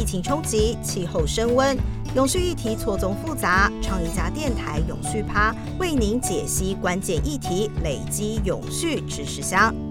疫情冲击，气候升温，永续议题错综复杂。创意家电台永续趴为您解析关键议题，累积永续知识箱。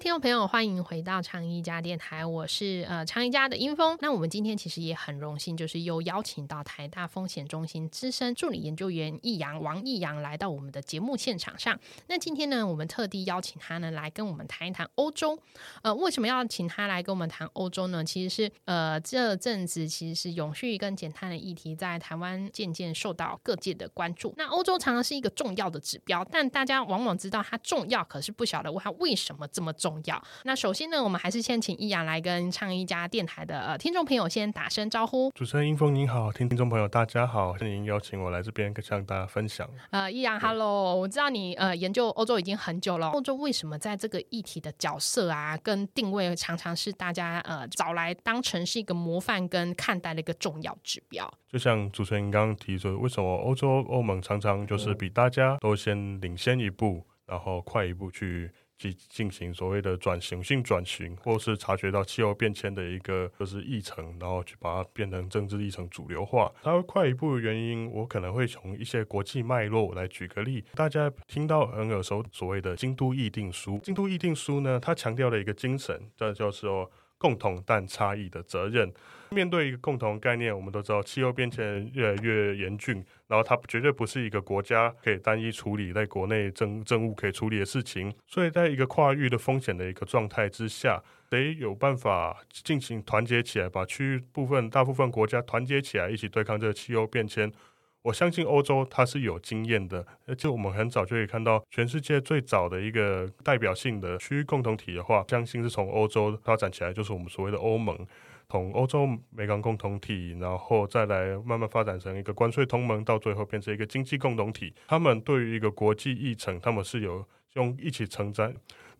听众朋友，欢迎回到长一家电台，我是呃长一家的英峰。那我们今天其实也很荣幸，就是又邀请到台大风险中心资深助理研究员易阳王易阳来到我们的节目现场上。那今天呢，我们特地邀请他呢来跟我们谈一谈欧洲。呃，为什么要请他来跟我们谈欧洲呢？其实是呃这阵子其实是永续跟减碳的议题在台湾渐渐受到各界的关注。那欧洲常常是一个重要的指标，但大家往往知道它重要，可是不晓得它为什么这么。重要。那首先呢，我们还是先请易阳来跟唱一家电台的呃听众朋友先打声招呼。主持人英峰您好，听听众朋友大家好，欢迎邀请我来这边向大家分享。呃，易阳，Hello，我知道你呃研究欧洲已经很久了，欧洲为什么在这个议题的角色啊跟定位常常是大家呃找来当成是一个模范跟看待的一个重要指标？就像主持人刚刚提出，为什么欧洲欧盟常常就是比大家都先领先一步，然后快一步去。去进行所谓的转型性转型，或是察觉到气候变迁的一个就是议程，然后去把它变成政治议程主流化。它会快一步的原因，我可能会从一些国际脉络来举个例。大家听到很耳熟所谓的《京都议定书》，《京都议定书》呢，它强调了一个精神，这就是说共同但差异的责任。面对一个共同概念，我们都知道气候变迁越来越严峻，然后它绝对不是一个国家可以单一处理在国内政政务可以处理的事情。所以，在一个跨域的风险的一个状态之下，得有办法进行团结起来，把区域部分大部分国家团结起来，一起对抗这个气候变迁。我相信欧洲它是有经验的，而且我们很早就可以看到，全世界最早的一个代表性的区域共同体的话，相信是从欧洲发展起来，就是我们所谓的欧盟。从欧洲美港共同体，然后再来慢慢发展成一个关税同盟，到最后变成一个经济共同体。他们对于一个国际议程，他们是有用一起承担。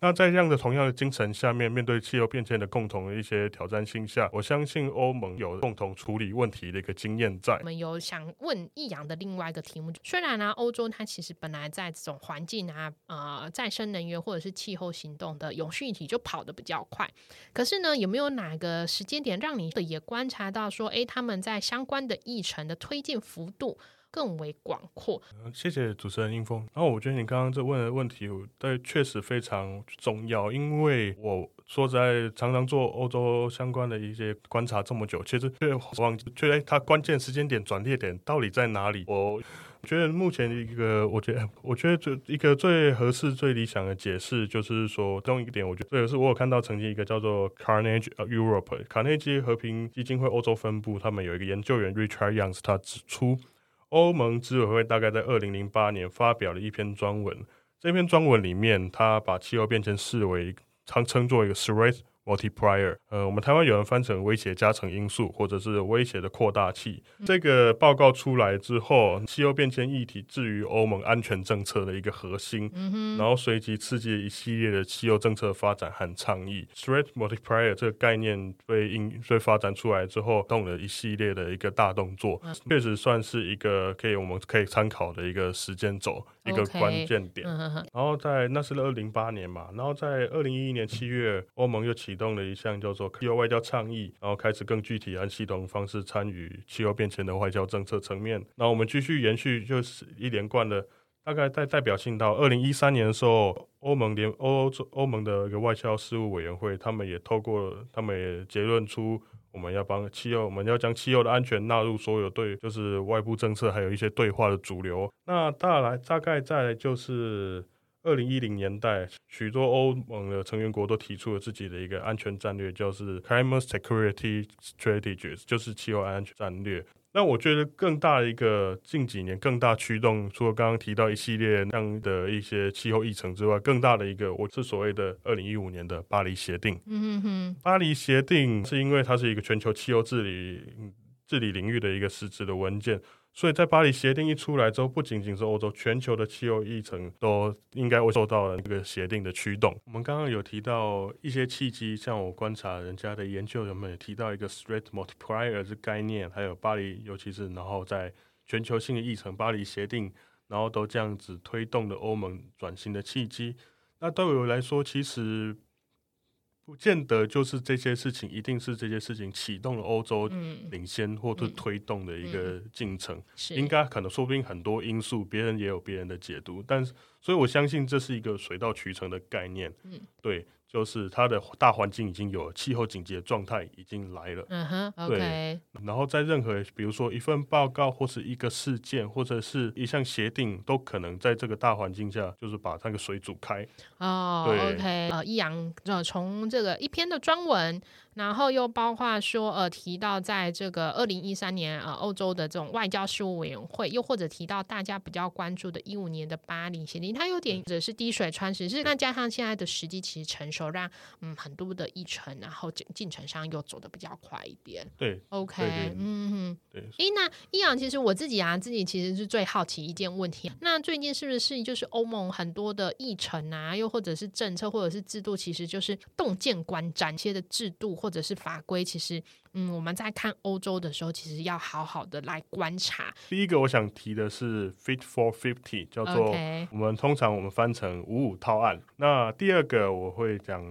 那在这样的同样的精神下面，面对气候变迁的共同的一些挑战性下，我相信欧盟有共同处理问题的一个经验在。我们有想问易阳的另外一个题目，虽然呢，欧洲它其实本来在这种环境啊、呃再生能源或者是气候行动的永续体就跑得比较快，可是呢，有没有哪个时间点让你也观察到说，哎，他们在相关的议程的推进幅度？更为广阔。谢谢主持人英峰。然后我觉得你刚刚这问的问题，对，确实非常重要。因为我说在常常做欧洲相关的一些观察这么久，其实却忘记，觉得它关键时间点转捩点到底在哪里？我觉得目前一个，我觉得我觉得最一个最合适、最理想的解释，就是说，其中一个点，我觉得这也是我有看到曾经一个叫做 Carnegie Europe 卡内基和平基金会欧洲分部，他们有一个研究员 Richard Youngs，他指出。欧盟执委会大概在二零零八年发表了一篇专文，这篇专文里面，他把气候变迁视为常称作一个 threat。multiplier，呃，我们台湾有人翻成威胁加成因素，或者是威胁的扩大器。这个报告出来之后，气候变迁议题置于欧盟安全政策的一个核心，然后随即刺激一系列的气候政策发展和倡议。threat multiplier 这个概念被应被发展出来之后，动了一系列的一个大动作，确实算是一个可以我们可以参考的一个时间轴。一个关键点，然后在那是二零八年嘛，然后在二零一一年七月，欧盟又启动了一项叫做气候外交倡议，然后开始更具体按系统方式参与气候变迁的外交政策层面。那我们继续延续，就是一连贯的，大概在代表性到二零一三年的时候，欧盟联欧洲欧盟的一个外交事务委员会，他们也透过，他们也结论出。我们要帮汽油，我们要将汽油的安全纳入所有对，就是外部政策，还有一些对话的主流。那大来大概在就是二零一零年代，许多欧盟的成员国都提出了自己的一个安全战略，就是 Climate Security Strategies，就是气候安全战略。那我觉得更大的一个近几年更大驱动，除了刚刚提到一系列那样的一些气候议程之外，更大的一个，我是所谓的二零一五年的巴黎协定。嗯哼，巴黎协定是因为它是一个全球气候治理治理领域的一个实质的文件。所以在巴黎协定一出来之后，不仅仅是欧洲，全球的气候议程都应该会受到了这个协定的驱动。我们刚刚有提到一些契机，像我观察人家的研究，人们也提到一个 threat multiplier 这概念？还有巴黎，尤其是然后在全球性的议程，巴黎协定，然后都这样子推动的欧盟转型的契机。那对我来说，其实。不见得就是这些事情一定是这些事情启动了欧洲嗯，领先或者推动的一个进程。是应该可能说不定很多因素，别人也有别人的解读，但是所以我相信这是一个水到渠成的概念。嗯，对，就是它的大环境已经有了气候紧急的状态已经来了，嗯哼，OK，然后在任何比如说一份报告或是一个事件或者是一项协定，都可能在这个大环境下，就是把那个水煮开。哦对，OK，呃，易阳呃从这个一篇的专文，然后又包括说呃提到在这个二零一三年呃欧洲的这种外交事务委员会，又或者提到大家比较关注的一五年的巴黎协定，它有点只是滴水穿石，是那加上现在的时机其实成熟，让嗯很多的议程，然后进进程上又走得比较快一点。对 OK，对对嗯哼。对，诶，那易阳，其实我自己啊，自己其实是最好奇一件问题。那最近是不是就是欧盟很多的议程啊，又或者是政策，或者是制度，其实就是洞见观瞻，一些的制度或者是法规，其实嗯，我们在看欧洲的时候，其实要好好的来观察。第一个我想提的是 Fit for Fifty，叫做我们通常我们翻成五五套案。那第二个我会讲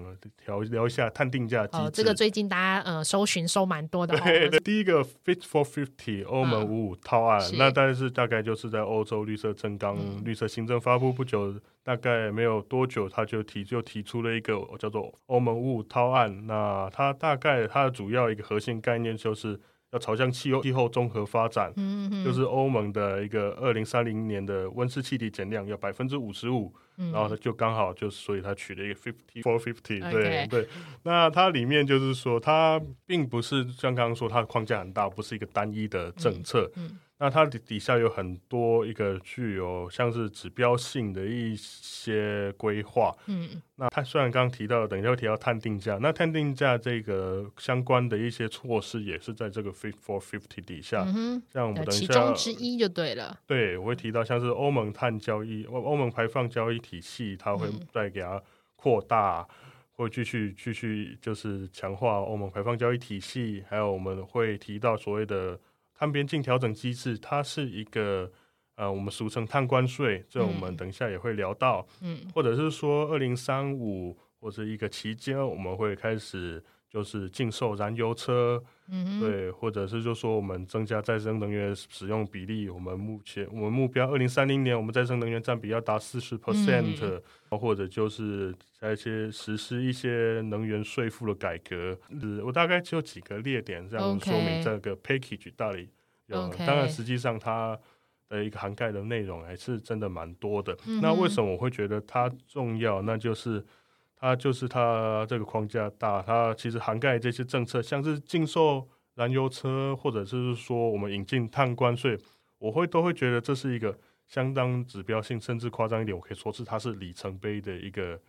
聊聊一下探定价机制。哦，这个最近大家呃搜寻搜蛮多的、哦，对对，第一个 Fit for Fifty 欧盟五五套案，是那但是大概就是在欧洲绿色政纲、嗯绿色新政发布不久，大概没有多久，他就提就提出了一个叫做欧盟五五套案。那它大概它的主要一个核心概念就是要朝向气候气候综合发展，嗯哼，就是欧盟的一个二零三零年的温室气体减量要百分之五十五，嗯然后它就刚好就是，所以它取了一个 fifty four fifty，OK 对对。那它里面就是说，它并不是像刚刚说它的框架很大，不是一个单一的政策。嗯那它底底下有很多一个具有像是指标性的一些规划。嗯那它虽然刚刚提到，等一下会提到碳定价，那碳定价这个相关的一些措施也是在这个 fit for fifty 底下。像我们等一下中之一就对了。对，我会提到像是欧盟碳交易、欧欧盟排放交易体系，它会嗯再给它扩大，会继续继续就是强化欧盟排放交易体系，还有我们会提到所谓的碳边境调整机制，它是一个呃我们俗称碳关税，这我们嗯。等一下也会聊到，嗯。或者是说二零三五或者一个期间，我们会开始就是禁售燃油车，嗯，对，或者是就说我们增加再生能源使用比例，我们目前我们目标二零三零年我们再生能源占比要达四十 percent，或者就是在一些实施一些能源税负的改革。是我大概只有几个列点这样说明这个 package 到底有当然实际上它。的一个涵盖的内容还是真的蛮多的。嗯那为什么我会觉得它重要？那就是它就是它这个框架大，它其实涵盖这些政策，像是禁售燃油车，或者是说我们引进碳关税，我会都会觉得这是一个相当指标性，甚至夸张一点，我可以说是它是里程碑的一个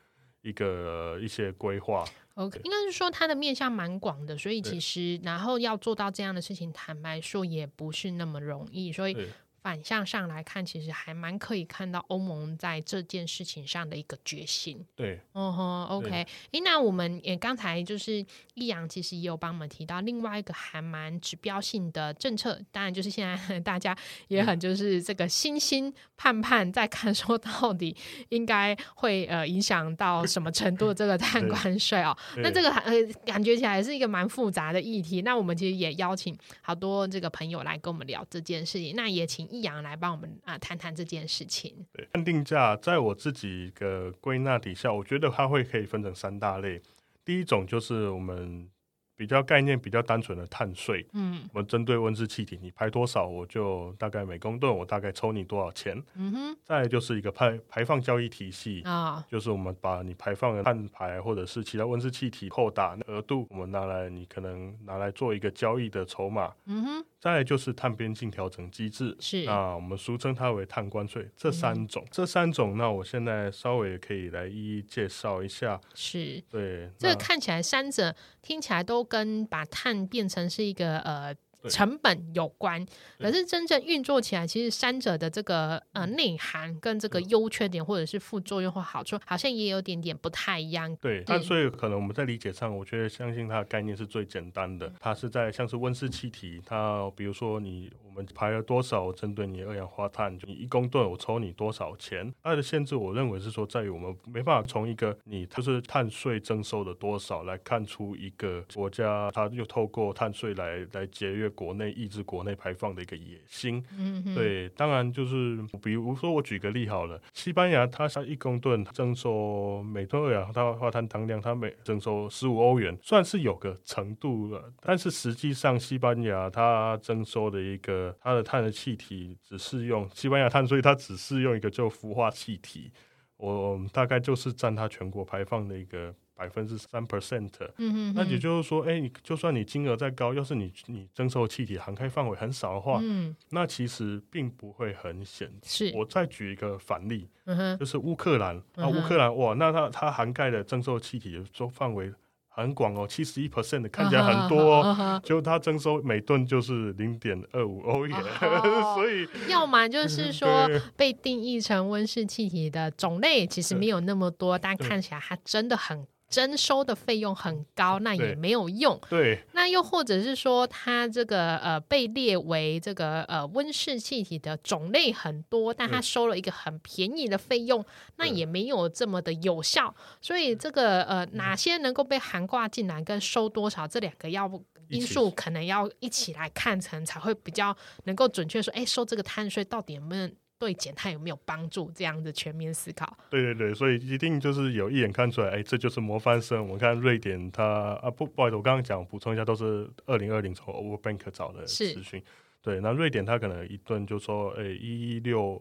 一个、一些规划。OK，应该是说它的面向蛮广的，所以其实然后要做到这样的事情，坦白说也不是那么容易，所以对反向上来看，其实还蛮可以看到欧盟在这件事情上的一个决心。对哦吼，OK，诶，那我们也刚才就是易阳，其实也有帮我们提到另外一个还蛮指标性的政策，当然就是现在 大家也很就是这个心心盼盼在看，说到底应该会呃影响到什么程度的这个碳对关税哦。那这个呃感觉起来是一个蛮复杂的议题。那我们其实也邀请好多这个朋友来跟我们聊这件事情，那也请易阳来帮我们啊、谈谈这件事情。对，判定价在我自己的归纳底下，我觉得它会可以分成三大类。第一种就是我们比较概念比较单纯的碳税，嗯我们针对温室气体，你排多少，我就大概每公吨我大概抽你多少钱。嗯哼再来就是一个排排放交易体系，啊、就是我们把你排放的碳排或者是其他温室气体扣打额度，我们拿来你可能拿来做一个交易的筹码。嗯哼，再来就是碳边境调整机制，是啊我们俗称它为碳关税。这三种，这三种，那我现在稍微可以来一一介绍一下。是。对，这个看起来三者听起来都跟把碳变成是一个呃对成本有关，可是真正运作起来，其实三者的这个呃内涵跟这个优缺点或者是副作用或好处，好像也有点点不太一样。对，对那所以可能我们在理解上，我觉得相信它的概念是最简单的。它是在像是温室气体，它比如说你我们们排了多少针对你二氧化碳，你一公吨我抽你多少钱？它的限制，我认为是说在于我们没办法从一个你就是碳税征收的多少来看出一个国家它又透过碳税来来节约国内抑制国内排放的一个野心。嗯，对，当然就是比如说我举个例好了，西班牙它像一公吨征收每吨二氧化碳当量，它每征收十五欧元，算是有个程度了。但是实际上西班牙它征收的一个它的碳的气体只适用西班牙碳所以，它只适用一个就氟化气体，我大概就是占它全国排放的一个。百分之三 percent，嗯哼，那也就是说，哎，你就算你金额再高，要是你你征收气体涵盖范围很少的话，嗯，那其实并不会很显。是。我再举一个反例，嗯哼，就是乌克兰。啊，乌克兰哇，那它它涵盖的征收气体的收范围很广哦，七十一 percent 的看起来很多哦，就它征收每吨就是零点二五欧元，哦 所以要么就是说被定义成温室气体的种类其实没有那么多，但看起来它真的很征收的费用很高，那也没有用。对。那又或者是说，它这个呃被列为这个呃温室气体的种类很多，但它收了一个很便宜的费用，那也没有这么的有效。所以这个呃哪些能够被涵挂进来，跟收多少这两个要因素可能要一起来看成，才会比较能够准确说，哎，收这个碳税到底有没有对减碳有没有帮助？这样子全面思考。对对对，所以一定就是有一眼看出来，哎，这就是模范生。我们看瑞典它啊不不好意思，我刚刚讲补充一下，都是二零二零从 Overbank 找的是资讯。对，那瑞典它可能一顿就说，哎，一六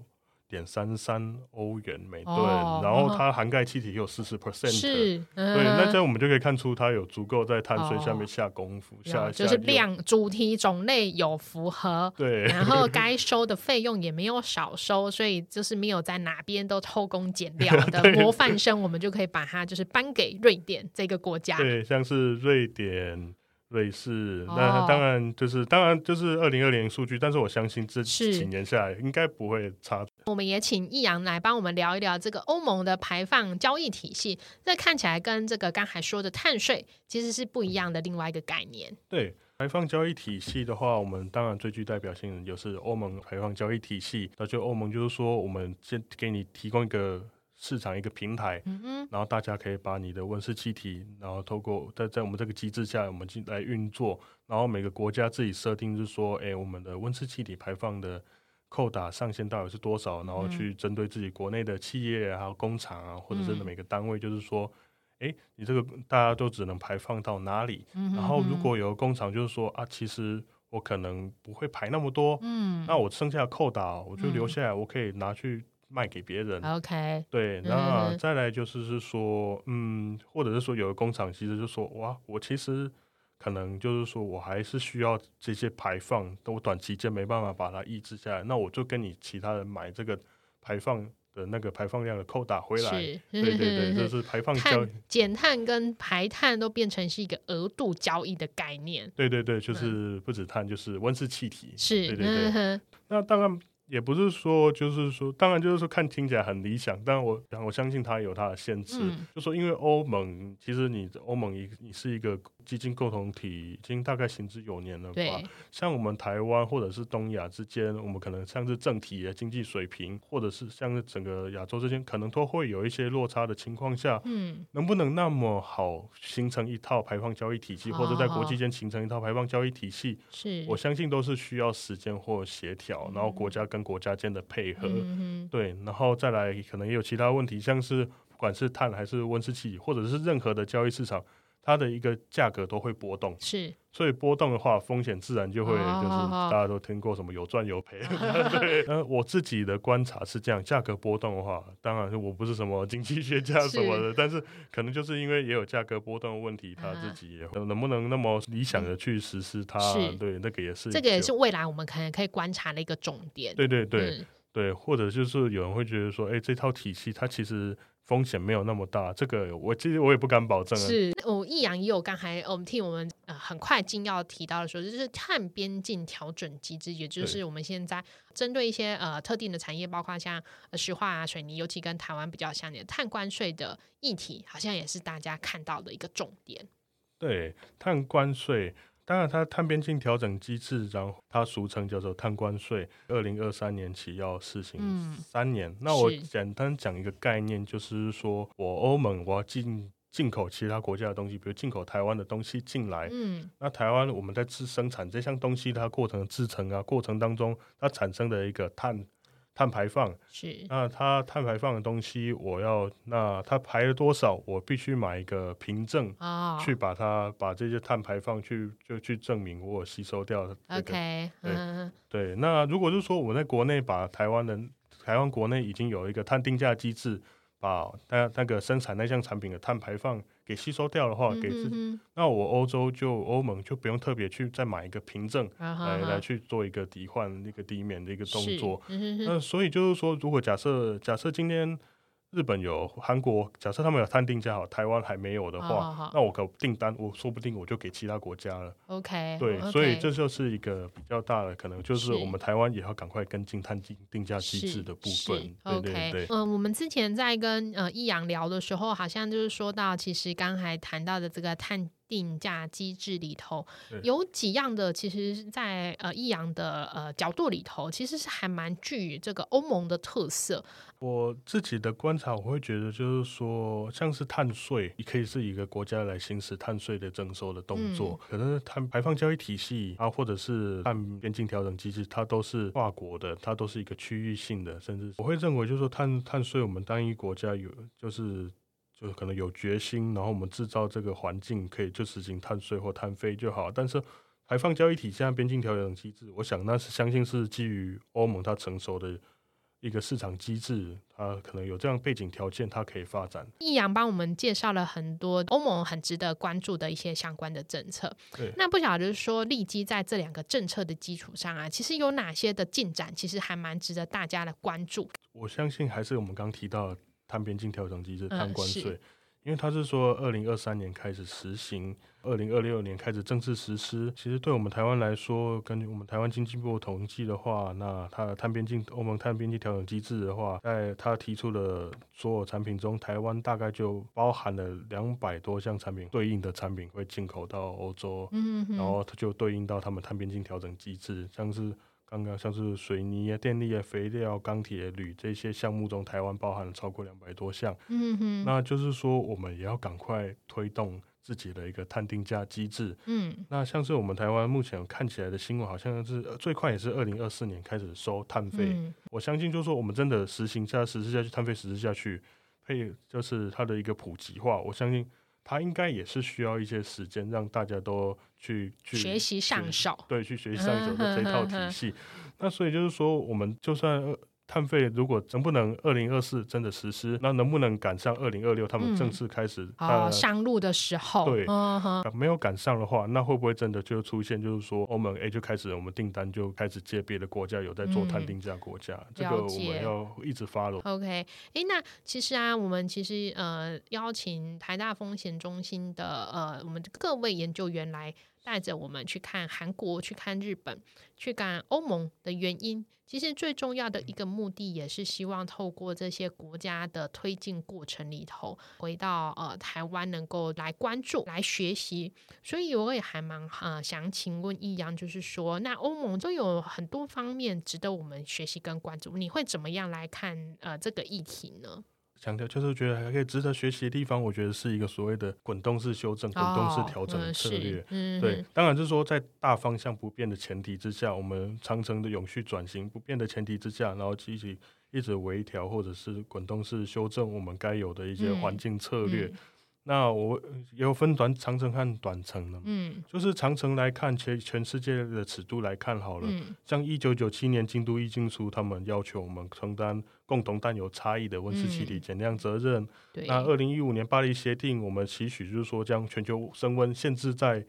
点三三欧元每吨，哦然后它涵盖气体有四十 percent。是，嗯对，那这样我们就可以看出它有足够在碳税下面哦下功夫，有下就是。量主题种类有符合，对，然后该收的费用也没有少收，所以就是没有在哪边都偷工减料的 模范生，我们就可以把它就是颁给瑞典这个国家。对，像是瑞典、瑞士，哦那当然就是当然就是二零二零数据，但是我相信这几年下来应该不会差。我们也请易阳来帮我们聊一聊这个欧盟的排放交易体系，这看起来跟这个刚才说的碳税其实是不一样的另外一个概念。对排放交易体系的话，我们当然最具代表性的就是欧盟排放交易体系。那就欧盟就是说，我们先给你提供一个市场一个平台，嗯，然后大家可以把你的温室气体，然后透过在在我们这个机制下，我们进来运作，然后每个国家自己设定，就是说，哎，我们的温室气体排放的扣打上限到底是多少，然后去针对自己国内的企业啊、还有工厂啊，或者是嗯每个单位，就是说，哎，你这个大家都只能排放到哪里？嗯哼然后如果有个工厂就是说啊，其实我可能不会排那么多，嗯。那我剩下的扣打我就留嗯。下来，我可以拿去卖给别人。OK，对，嗯那再来就是是说，嗯，或者是说有的工厂其实就说，哇，我其实可能就是说我还是需要这些排放，但我短期间没办法把它抑制下来，那我就跟你其他人买这个排放的那个排放量的扣打回来。对对对，就是排放交易。减碳跟排碳都变成是一个额度交易的概念，对对对，就是不止碳，就是温室气体。是，对对对那当然也不是说，就是说，当然就是说看听起来很理想，但我我相信它有它的限制。嗯就说因为欧盟，其实你欧盟一你是一个基金共同体，已经大概行之有年了吧？，像我们台湾或者是东亚之间，我们可能像是政体的经济水平，或者是像是整个亚洲之间，可能都会有一些落差的情况下，嗯，能不能那么好形成一套排放交易体系，或者在国际间形成一套排放交易体系？是，我相信都是需要时间或协调，然后国家跟国家间的配合，对，然后再来可能也有其他问题，像是不管是碳还是温室气体，或者是任何的交易市场，它的一个价格都会波动，是，所以波动的话，风险自然就会就是哦大家都听过什么有赚有赔，对，呃，我自己的观察是这样，价格波动的话，当然我不是什么经济学家什么的，但是可能就是因为也有价格波动的问题，他自己也会能不能那么理想的去实施它，是。对，那个也是这个也是未来我们可能可以观察的一个重点。对对对。嗯对，或者就是有人会觉得说，哎，这套体系它其实风险没有那么大，这个我其实我也不敢保证啊。是，我易阳也有刚才我们替我们呃很快进要提到的说，就是碳边境调整机制，也就是我们现在针对一些呃特定的产业，包括像呃石化啊、水泥，尤其跟台湾比较相连，碳关税的议题，好像也是大家看到的一个重点。对，碳关税，当然，它碳边境调整机制，然后它俗称叫做碳关税，二零二三年起要试行嗯。三年。那我是。简单讲一个概念，就是说我欧盟我要进进口其他国家的东西，比如进口台湾的东西进来，嗯。那台湾我们在制生产这项东西，它过程的制成啊，过程当中它产生的一个碳碳排放，是那它碳排放的东西，我要那它排了多少，我必须买一个凭证。哦去把它把这些碳排放去就去证明我有吸收掉的、这个。OK 对嗯对，那如果是说我在国内把台湾的台湾国内已经有一个碳定价机制，把那那个生产那项产品的碳排放给吸收掉的话，给自那我欧洲就欧盟就不用特别去再买一个凭证哼来来去做一个抵换那个抵免的一个动作。那所以就是说，如果假设假设今天日本有韩国，假设他们有碳定价好，台湾还没有的话，好好那我可订单，我说不定我就给其他国家了。OK 对 OK 所以这就是一个比较大的可能，就是是我们台湾也要赶快跟进碳定定价机制的部分。对 OK，对对。嗯、我们之前在跟呃易阳聊的时候，好像就是说到，其实刚才谈到的这个碳定价机制里头，有几样的，其实在呃益阳的呃角度里头，其实是还蛮具这个欧盟的特色。我自己的观察，我会觉得就是说，像是碳税，也可以是一个国家来行使碳税的征收的动作。可能碳排放交易体系啊，或者是碳边境调整机制，它都是跨国的，它都是一个区域性的，甚至我会认为就是说碳碳税，我们单一国家有就是。就是可能有决心，然后我们制造这个环境，可以就实行碳税或碳费就好。但是排放交易体现在边境调整机制，我想那是相信是基于欧盟它成熟的一个市场机制，它可能有这样背景条件，它可以发展。易阳帮我们介绍了很多欧盟很值得关注的一些相关的政策对。那不晓得就是说，立基在这两个政策的基础上啊，其实有哪些的进展，其实还蛮值得大家的关注。我相信还是我们刚提到的碳边境调整机制、嗯碳关税，是因为它是说二零二三年开始实行，二零二六年开始正式实施。其实对我们台湾来说，根据我们台湾经济部统计的话，那它的碳边境欧盟碳边境调整机制的话，在它提出的所有产品中，台湾大概就包含了两百多项产品对应的产品会进口到欧洲。嗯，然后它就对应到他们碳边境调整机制，像是刚刚像是水泥啊、电力啊、肥料、钢铁、铝这些项目中，台湾包含了超过两百多项。嗯哼，那就是说，我们也要赶快推动自己的一个碳定价机制。嗯那像是我们台湾目前看起来的新闻，好像是呃最快也是二零二四年开始收碳费。嗯我相信，就是说我们真的实行下实施下去，碳费实施下去，配就是它的一个普及化，我相信它应该也是需要一些时间，让大家都去去学习上手。对，去学习上手的这套体系。那所以就是说，我们就算呃碳费如果能不能二零二四真的实施，那能不能赶上二零二六他们正式开始？哦，呃上路的时候，对没有赶上的话，那会不会真的就出现，就是说欧盟 A 就开始我们订单就开始接别的国家有在做碳嗯定价国家，这个我们要一直 follow。OK，诶，那其实啊，我们其实呃邀请台大风险中心的呃我们各位研究员来带着我们去看韩国、去看日本、去看欧盟的原因。其实最重要的一个目的，也是希望透过这些国家的推进过程里头，回到呃台湾能够来关注、来学习。所以我也还蛮呃想请问易阳，就是说，那欧盟都有很多方面值得我们学习跟关注，你会怎么样来看呃这个议题呢？强调就是觉得还可以值得学习的地方，我觉得是一个所谓的滚动式修正、滚动式调整策略。对，当然就是说，在大方向不变的前提之下，我们长城的永续转型不变的前提之下，然后积极一直微调或者是滚动式修正我们该有的一些嗯环境策略。嗯那我也有分短长城和短程的，嗯就是长城来看，全全世界的尺度来看好了，嗯像一九九七年京都议定书，他们要求我们承担共同但有差异的温室气体嗯。减量责任。对，那二零一五年巴黎协定，我们期许就是说将全球升温限制在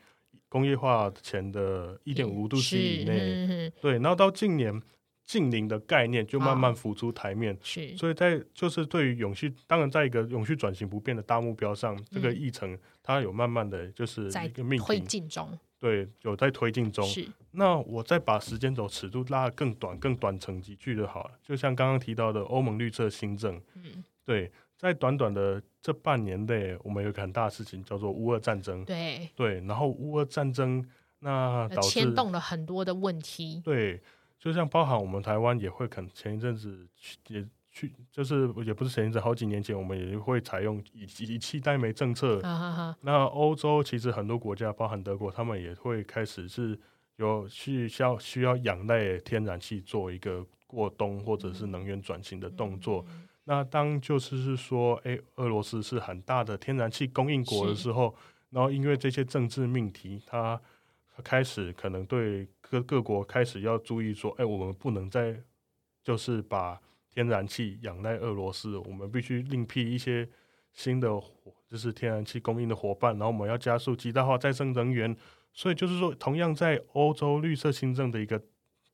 工业化前的一点五度 C 以内。对，然后到近年近零的概念就慢慢啊浮出台面。是。所以在就是对于永续，当然在一个永续转型不变的大目标上，这个嗯。议程它有慢慢的就是在一个命推，进中，对，有在推进中。是那我再把时间轴尺度拉得更短、更短程几句就好了。就像刚刚提到的欧盟绿色新政，嗯对，在短短的这半年内，我们有一个很大的事情叫做乌俄战争。对对，然后乌俄战争，那导致牵动了很多的问题。对，就像包含我们台湾也会可能前一阵子也去，就是也不是前一阵，好几年前我们也会采用以以气代煤政策。哈哈哈，那欧洲其实很多国家，包含德国，他们也会开始是有去需要需要仰赖天然气做一个过冬或者是能源转型的动作。那当就是是说，哎，俄罗斯是很大的天然气供应国的时候，然后因为这些政治命题，它开始可能对各各国开始要注意说，哎，我们不能再就是把天然气仰赖俄罗斯，我们必须另辟一些新的就是天然气供应的伙伴，然后我们要加速极大化再生能源。所以就是说，同样在欧洲绿色新政的一个，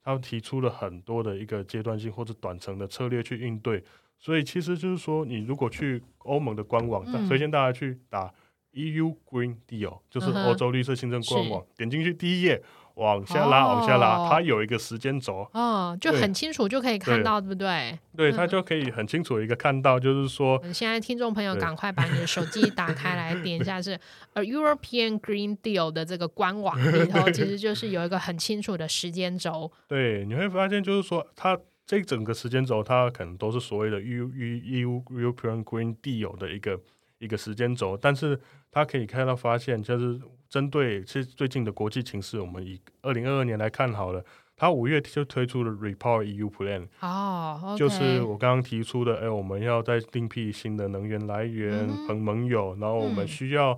他提出了很多的一个阶段性或者短程的策略去应对。所以其实就是说，你如果去欧盟的官网，推荐大家去打 EU Green Deal，就是欧洲绿色新政官网，点进去第一页。往下拉，往下拉，它有一个时间轴。哦，就很清楚就可以看到，对不对？对，它就可以很清楚一个看到，就是说，现在听众朋友赶快把你的手机打开来，点一下 是呃 European Green Deal 的这个官网里头，其实就是有一个很清楚的时间轴。对，你会发现就是说，它这整个时间轴，它可能都是所谓的 EU EU European Green Deal 的一个一个时间轴，但是它可以看到发现就是。针对其实最近的国际情势，我们以二零二二年来看好了，他五月就推出了 Repower EU Plan，哦，就是我刚刚提出的，哎，我们要再另辟新的能源来源和盟友，然后我们需要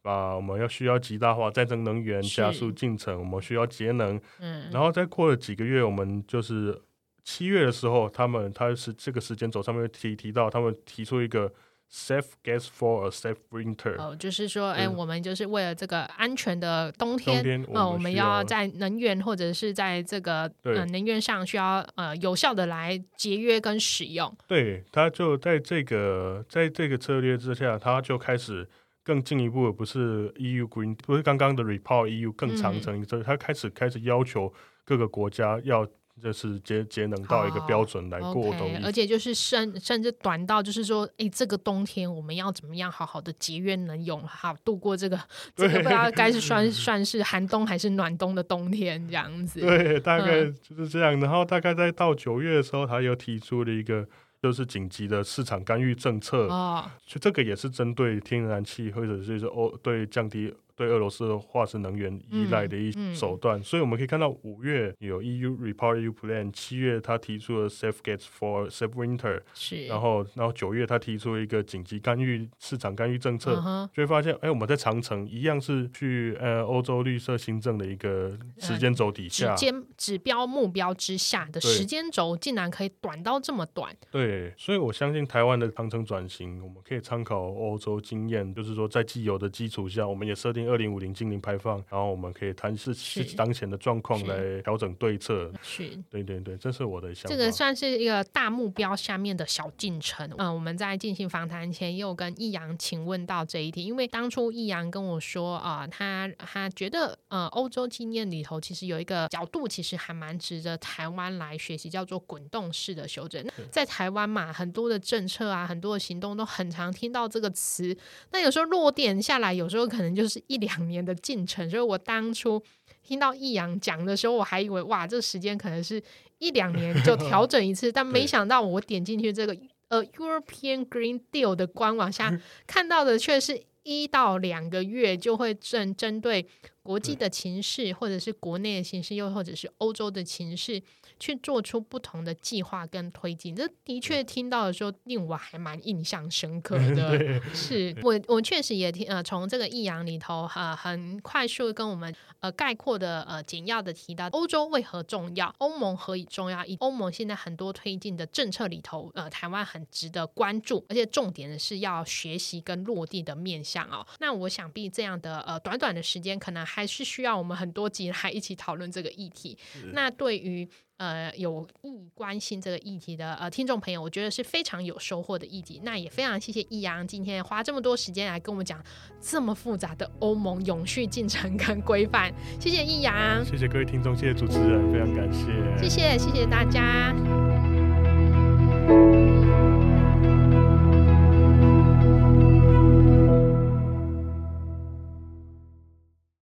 把我们要需要极大化再生能源加速进程，我们需要节能，嗯，然后再过了几个月，我们就是七月的时候，他们他是这个时间轴上面提提到，他们提出一个。Safe gas for a safe winter。哦，就是说，哎，我们就是为了这个安全的冬天，哦，我们要在能源或者是在这个呃能源上需要呃有效的来节约跟使用。对，他就在这个在这个策略之下，他就开始更进一步的，不是 EU Green，不是刚刚的 Report EU 更长程，所以他开始开始要求各个国家要。就是节节能到一个标准来过冬，而且就是甚甚至短到就是说，哎，这个冬天我们要怎么样好好的节约能用，好度过这个这个不知道该是算算是寒冬还是暖冬的冬天这样子。对，大概就是这样。然后大概在到九月的时候，他又提出了一个就是紧急的市场干预政策啊，就这个也是针对天然气或者是说哦对降低。对俄罗斯的化石能源依赖的一手段，所以我们可以看到五月有 EU Report EU Plan，七月他提出了 Safe Gas for Safe Winter，是，然后然后九月他提出了一个紧急干预市场干预政策，就会发现，哎，我们在长城一样是去呃欧洲绿色新政的一个时间轴底下，时间指标目标之下的时间轴竟然可以短到这么短，对，所以我相信台湾的长城转型，我们可以参考欧洲经验，就是说在既有的基础下，我们也设定。二零五零净零排放，然后我们可以谈是是当前的状况来调整对策。是，对对对，这是我的想法。这个算是一个大目标下面的小进程。嗯，我们在进行访谈前又跟易阳请问到这一题，因为当初易阳跟我说啊，他他觉得呃，欧洲经验里头其实有一个角度，其实还蛮值得台湾来学习，叫做滚动式的修正。在台湾嘛，很多的政策啊，很多的行动都很常听到这个词，那有时候落点下来，有时候可能就是一。两年的进程，所以我当初听到易阳讲的时候，我还以为哇，这时间可能是一两年就调整一次，但没想到我点进去这个呃 European Green Deal 的官网下 看到的却是一到两个月就会正针对国际的情势，或者是国内的形势，又或者是欧洲的情势。去做出不同的计划跟推进，这的确听到的时候令我还蛮印象深刻 的。是我我确实也听呃，从这个易阳里头哈，很快速跟我们呃概括的呃简要的提到欧洲为何重要，欧盟何以重要？以欧盟现在很多推进的政策里头，呃，台湾很值得关注，而且重点的是要学习跟落地的面向哦。那我想必这样的呃短短的时间，可能还是需要我们很多集来一起讨论这个议题。那对于呃，有意关心这个议题的呃听众朋友，我觉得是非常有收获的议题。那也非常谢谢易阳今天花这么多时间来跟我们讲这么复杂的欧盟永续进程跟规范。谢谢易阳，谢谢各位听众，谢谢主持人，非常感谢，谢谢谢谢大家。